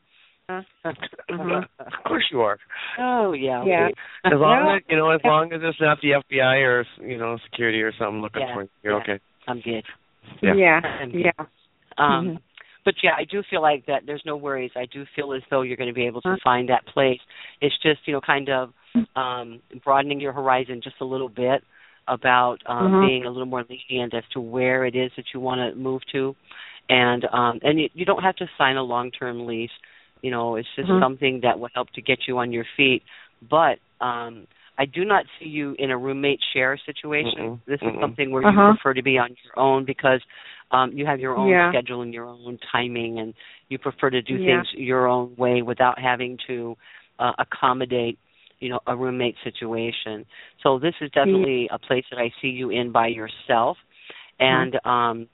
Uh, uh-huh. of course you are. Oh yeah. Yeah. As long Well- as you know, as long as it's not the FBI or you know security or something looking Yeah, for you, you're yeah. okay. I'm good. Yeah. yeah, And- yeah. Um, Mhm. But yeah, I do feel like that. There's no worries. I do feel as though you're going to be able to Huh? find that place. It's just you know kind of um, broadening your horizon just a little bit about um, Mhm. being a little more lenient as to where it is that you want to move to, and um, and you, you don't have to sign a long-term lease. You know, it's just Mhm. something that will help to get you on your feet. But um, I do not see you in a roommate share situation. Mm-mm, This is mm-mm. something where Uh-huh. you prefer to be on your own because um you have your own Yeah. schedule and your own timing and you prefer to do Yeah. things your own way without having to uh, accommodate you know a roommate situation so this is definitely a place that i see you in by yourself and um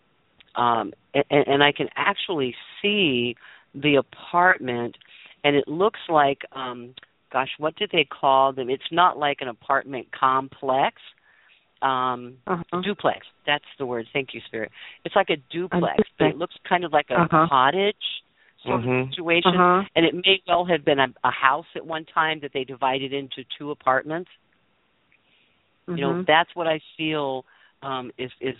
um and, and i can actually see the apartment and it looks like um gosh what did they call them it's not like an apartment complex um Uh-huh. duplex. That's the word. Thank you, Spirit. It's like a duplex, but duplex. it looks kind of like a Uh-huh. cottage sort Mhm. of situation. Uh-huh. And it may well have been a, a house at one time that they divided into two apartments. You know, Mhm. that's what I feel um, is is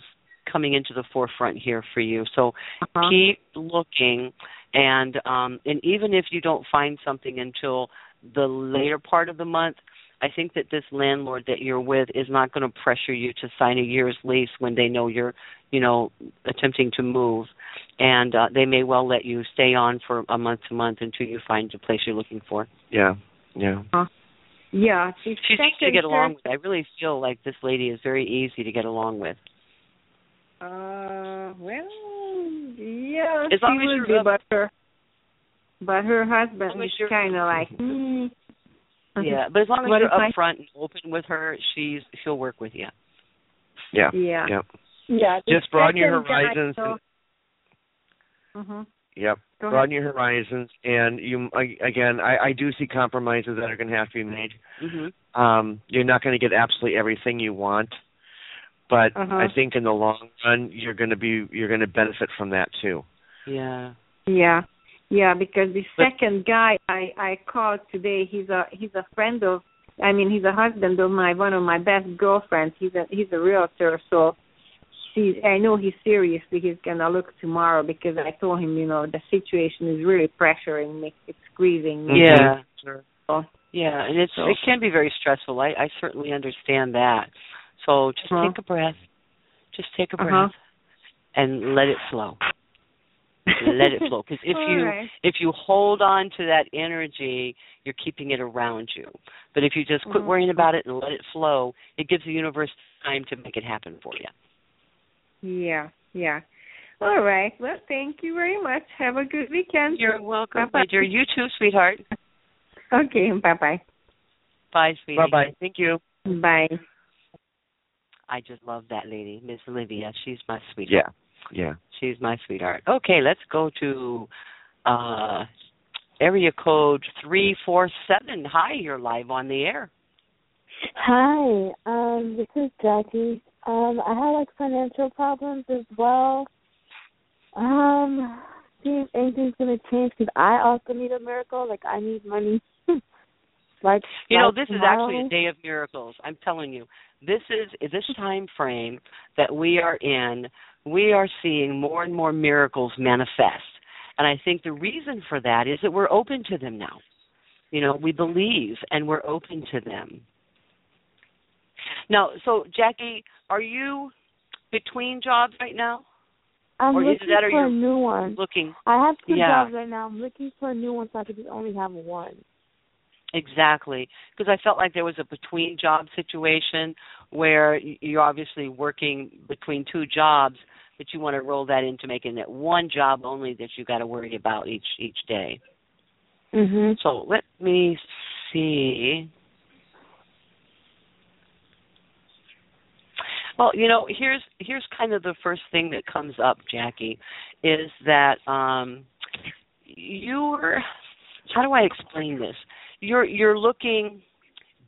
coming into the forefront here for you. So Uh-huh. keep looking, and um, and even if you don't find something until the later part of the month, I think that this landlord that you're with is not going to pressure you to sign a year's lease when they know you're, you know, attempting to move, and uh, they may well let you stay on for a month to month until you find the place you're looking for. Yeah. Yeah. huh Yeah. the She's easy to get along person- with. I really feel like this lady is very easy to get along with. Uh, well, yeah, As long she as would be, up- but her, but her husband is kind of like, mm. Yeah, but as long as What you're if I- upfront and open with her, she's she'll work with you. Yeah. yeah, Yeah. yeah. Just broaden your horizons. though- And, Mhm. yep. Go broaden your horizons, and you I- again. I, I do see compromises that are going to have to be made. Mhm. Um, you're not going to get absolutely everything you want, but Uh-huh. I think in the long run, you're going to be you're going to benefit from that too. Yeah. Yeah, yeah. Because the second guy I I called today, he's a he's a friend of. I mean, he's a husband of my one of my best girlfriends. He's a he's a realtor, so she I know he's seriously he's gonna look tomorrow because I told him, you know, the situation is really pressuring me. It's squeezing me. Yeah. So, Yeah, and it's So- it can be very stressful. I I certainly understand that. So just Uh-huh. take a breath. Just take a breath Uh-huh. and let it flow. let it flow because if All you right. if you hold on to that energy, you're keeping it around you. But if you just quit Mhm. worrying about it and let it flow, it gives the universe time to make it happen for you. Yeah, yeah. All right. Well, thank you very much. Have a good weekend. You're welcome, Bye-bye. my dear. You too, sweetheart. Okay. Bye bye. Bye, sweetie. Bye bye. Thank you. Bye. I just love that lady, Miss Olivia. She's my sweetheart. Yeah. Yeah. She's my sweetheart. Okay, let's go to uh area code 347. Hi, you're live on the air. Hi, um, this is Jackie. Um, I have like financial problems as well. Um, see if anything's gonna change because I also need a miracle. Like I need money. Like You know, this is actually a day of miracles. I'm telling you. This is this time frame that we are in, we are seeing more and more miracles manifest. And I think the reason for that is that we're open to them now. You know, we believe and we're open to them. Now, so Jackie, are you between jobs right now? I'm or is looking that or for a new one. Looking I have two Yeah. jobs right now. I'm looking for a new one so I could only have one. Exactly, because I felt like there was a between job situation where you're obviously working between two jobs, but you want to roll that into making it one job only that you got to worry about each each day. Mhm. So let me see. Well, you know, here's here's kind of the first thing that comes up, Jackie, is that um you're how do I explain this? You're you're looking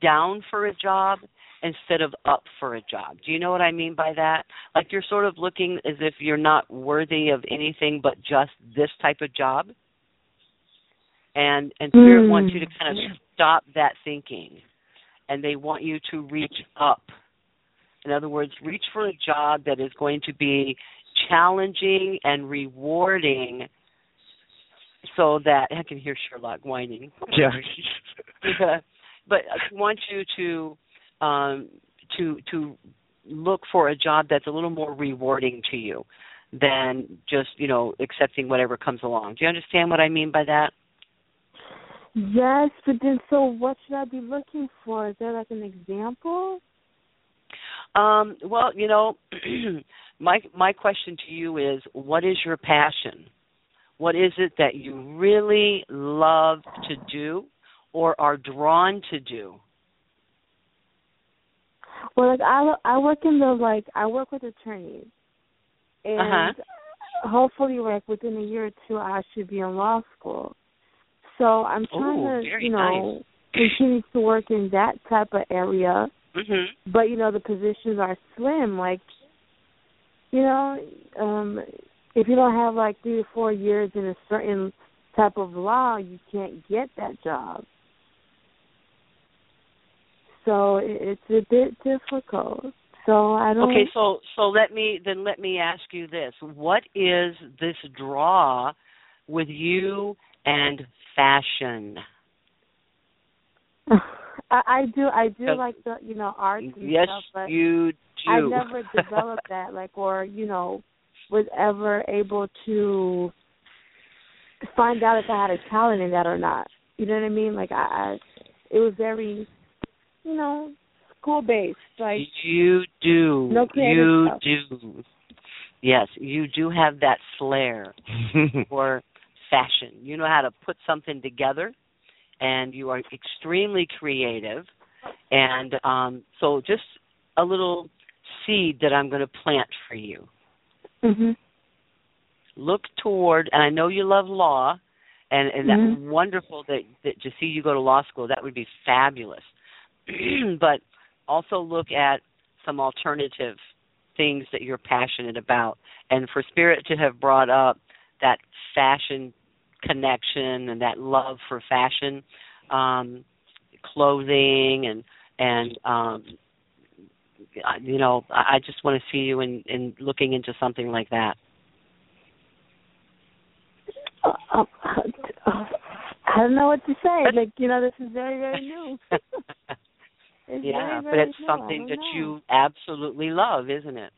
down for a job instead of up for a job. Do you know what I mean by that? Like you're sort of looking as if you're not worthy of anything but just this type of job. And and spirit mm. wants you to kind of stop that thinking and they want you to reach up. In other words, reach for a job that is going to be challenging and rewarding so that I can hear Sherlock whining. Yeah. but I want you to um, to to look for a job that's a little more rewarding to you than just you know accepting whatever comes along. Do you understand what I mean by that? Yes, but then so what should I be looking for? Is there like an example? Um, well, you know, my my question to you is what is your passion? What is it that you really love to do or are drawn to do? Well, like I I work in the like I work with attorneys, and uh-huh. hopefully, like within a year or two, I should be in law school. So I'm trying Ooh, to you know nice. continue to work in that type of area. Mm-hmm. But you know the positions are slim. Like you know, um if you don't have like three or four years in a certain type of law, you can't get that job. So it's a bit difficult. So I don't. Okay, so so let me then let me ask you this: What is this draw with you and fashion? I, I do I do like the you know art and yes, stuff, but you do. I never developed that like or you know was ever able to find out if I had a talent in that or not. You know what I mean? Like I, I it was very, you know, school based. Like you do, no you stuff. do. Yes, you do have that flair for fashion. You know how to put something together, and you are extremely creative. And um, so, just a little seed that I'm going to plant for you. Mm-hmm. Look toward, and I know you love law, and and mm-hmm. that's wonderful that that to see you go to law school. That would be fabulous. but also look at some alternative things that you're passionate about, and for Spirit to have brought up that fashion connection and that love for fashion, um, clothing, and and um, you know, I just want to see you in, in looking into something like that. Uh, uh, uh, I don't know what to say. Like you know, this is very very new. yeah, very, very but it's new. something that know. you absolutely love, isn't it?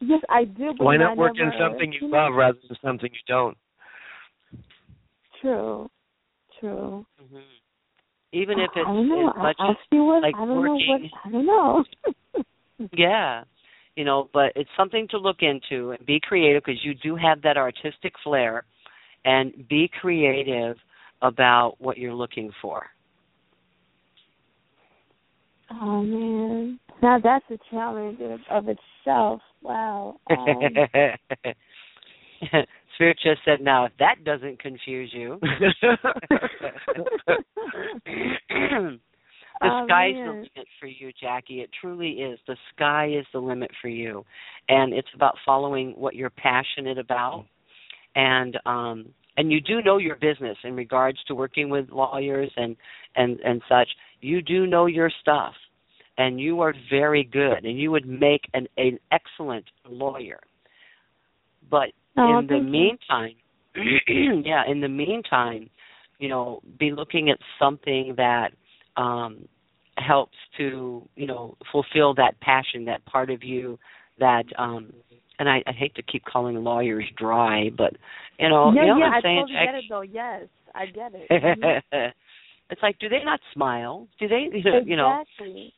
Yes, I do. But Why I not work never, in something you you know, love rather than something you don't? True, true. Mm-hmm. Even if it's I don't know. as much I, I see what like I don't working. know what I don't know. yeah, you know, but it's something to look into and be creative because you do have that artistic flair, and be creative about what you're looking for. Oh man, now that's a challenge of, of itself. Wow. Um, Spirit just said, "Now, if that doesn't confuse you, the Oh, sky's man. the limit for you, Jackie. It truly is. The sky is the limit for you, and it's about following what you're passionate about, and um, and you do know your business in regards to working with lawyers and and and such. You do know your stuff, and you are very good, and you would make an an excellent lawyer. But Oh, in the meantime, yeah, in the meantime, you know, be looking at something that um helps to, you know, fulfill that passion, that part of you that um and I, I hate to keep calling lawyers dry, but you know, yeah, you know yeah, what I'm I saying? totally get it though. Yes, I get it. It's like, do they not smile? Do they, you know? Exactly.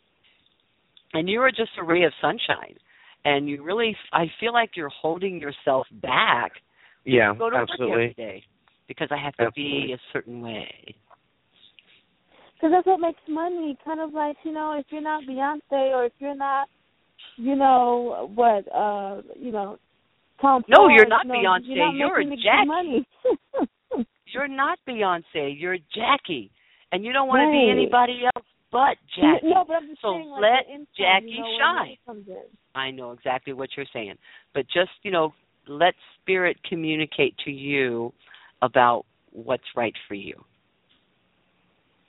And you are just a ray of sunshine, and you really, I feel like you're holding yourself back. to Yeah, go to work absolutely. every day because I have to Absolutely. be a certain way. Because that's what makes money. Kind of like you know, if you're not Beyonce or if you're not, you know what, uh, you know, Tom. No, Ford, you're not no, Beyonce. You're, not You're the Jackie. Money. You're not Beyonce. You're Jackie, and you don't want to be anybody else but Jackie. No, but I'm just so saying, like, let income, Jackie you know, shine. money comes in. I know exactly what you're saying, but just you know, let spirit communicate to you about what's right for you,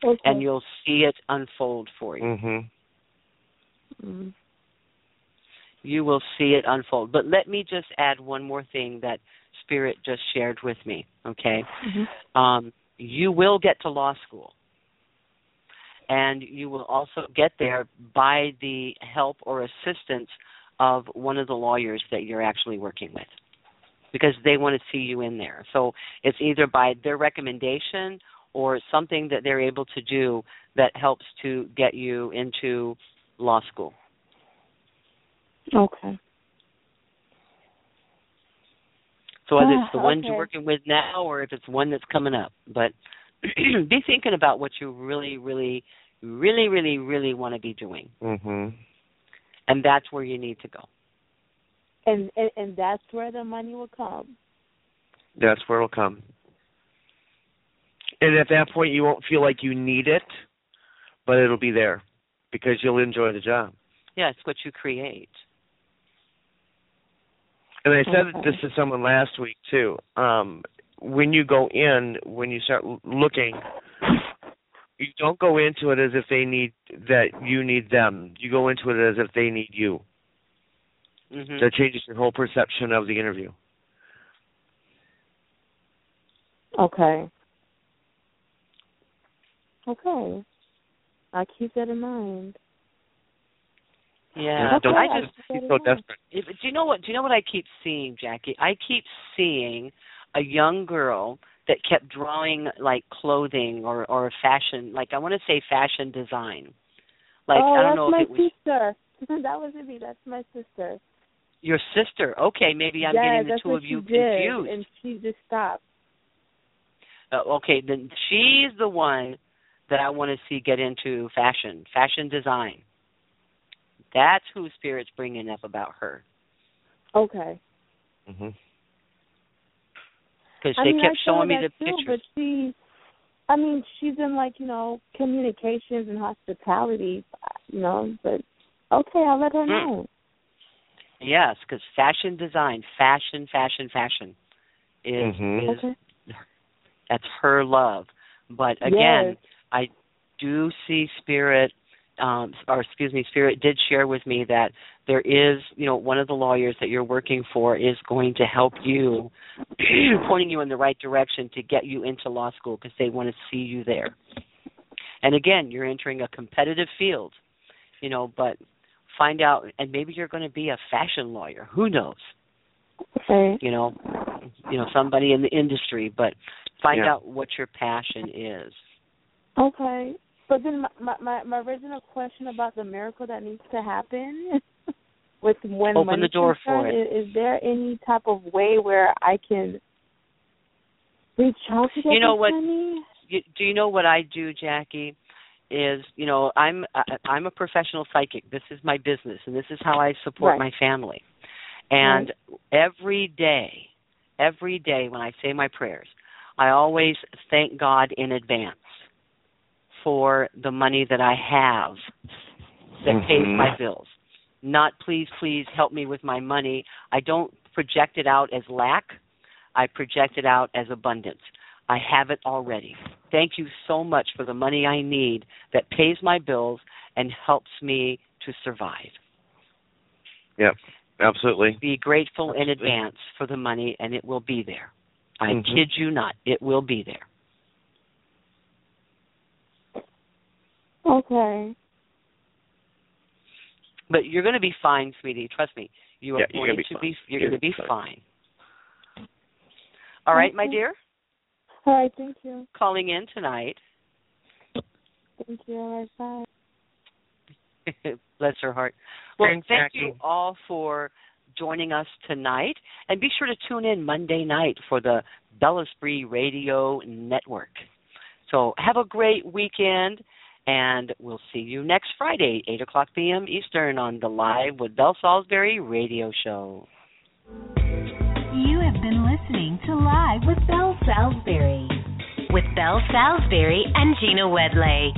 Okay. and you'll see it unfold for you. Mhm. Mm. you will see it unfold. But let me just add one more thing that Spirit just shared with me, okay? Um, you will get to law school. And you will also get there by the help or assistance of one of the lawyers that you're actually working with because they want to see you in there. So it's either by their recommendation or something that they're able to do that helps to get you into law school. Okay. So whether it's the Ah, ones you're working with now or if it's one that's coming up. But be thinking about what you really, really, really, really, really want to be doing. Mm-hmm. And that's where you need to go. And, and and that's where the money will come. That's where it'll come. And at that point, you won't feel like you need it, but it'll be there because you'll enjoy the job. Yeah, it's what you create. And I said Okay. this to someone last week too. Um, when you go in, when you start looking, you don't go into it as if they need that you need them. You go into it as if they need you. hmm That changes your whole perception of the interview. Okay. Okay. I'll keep that in mind. Yeah, Okay, don't I just keep be that in so desperate. if, do you know what? Do you know what I keep seeing, Jackie? I keep seeing a young girl that kept drawing like clothing or or fashion, like I want to say fashion design. Like oh, I don't that's know my if it was sister. that wasn't me. That's my sister. your sister. Okay, maybe I'm yeah, getting the two of you confused. and she just stopped. Uh, okay, then she's the one that I want to see get into fashion, fashion design. That's who Spirit's bringing up about her Okay. Mhm. because I they mean, kept showing me the too, pictures. But she, I mean, she's in like you know communications and hospitality, you know. But okay, I'll let her Hmm. know. Yes, because fashion design, fashion, fashion, fashion is Mhm. is Okay. that's her love. But again, Yes. I do see spirit um or excuse me spirit did share with me that there is you know one of the lawyers that you're working for is going to help you pointing you in the right direction to get you into law school because they want to see you there and again you're entering a competitive field you know but find out and maybe you're going to be a fashion lawyer who knows Okay. you know you know somebody in the industry but find Yeah. out what your passion is Okay. But then my, my my original question about the miracle that needs to happen with when Open money the door for it. Is, is there any type of way where I can reach out to get You know what- money? do you know what I do, Jackie? Is you know I'm I'm a professional psychic. This is my business, and this is how I support Right. my family. And every day, every day when I say my prayers, I always thank God in advance for the money that I have that pays Mhm. my bills. Not please, please help me with my money. I don't project it out as lack. I project it out as abundance. I have it already. Thank you so much for the money I need that pays my bills and helps me to survive. Yep. Absolutely. Be grateful in advance for the money and it will be there. I Mhm. kid you not, it will be there. Okay. But you're going to be fine, sweetie. Trust me. You are Yeah, you're going gonna be to fine. be you're You're going to be fine. fine. All right, my dear, All right. Thank you. calling in tonight. Thank you. All right. Bye. Bless her heart. Well, Thanks, thank Jackie. you all for joining us tonight, and be sure to tune in Monday night for the Bella Spree Radio Network. So have a great weekend, And we'll see you next Friday, 8 o'clock p.m. Eastern, on the Live with Belle Salisbury radio show. You have been listening to Live with Belle Salisbury. With Belle Salisbury and Gina Wedlake.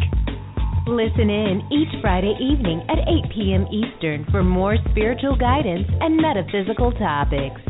Listen in each Friday evening at 8 p.m. Eastern for more spiritual guidance and metaphysical topics.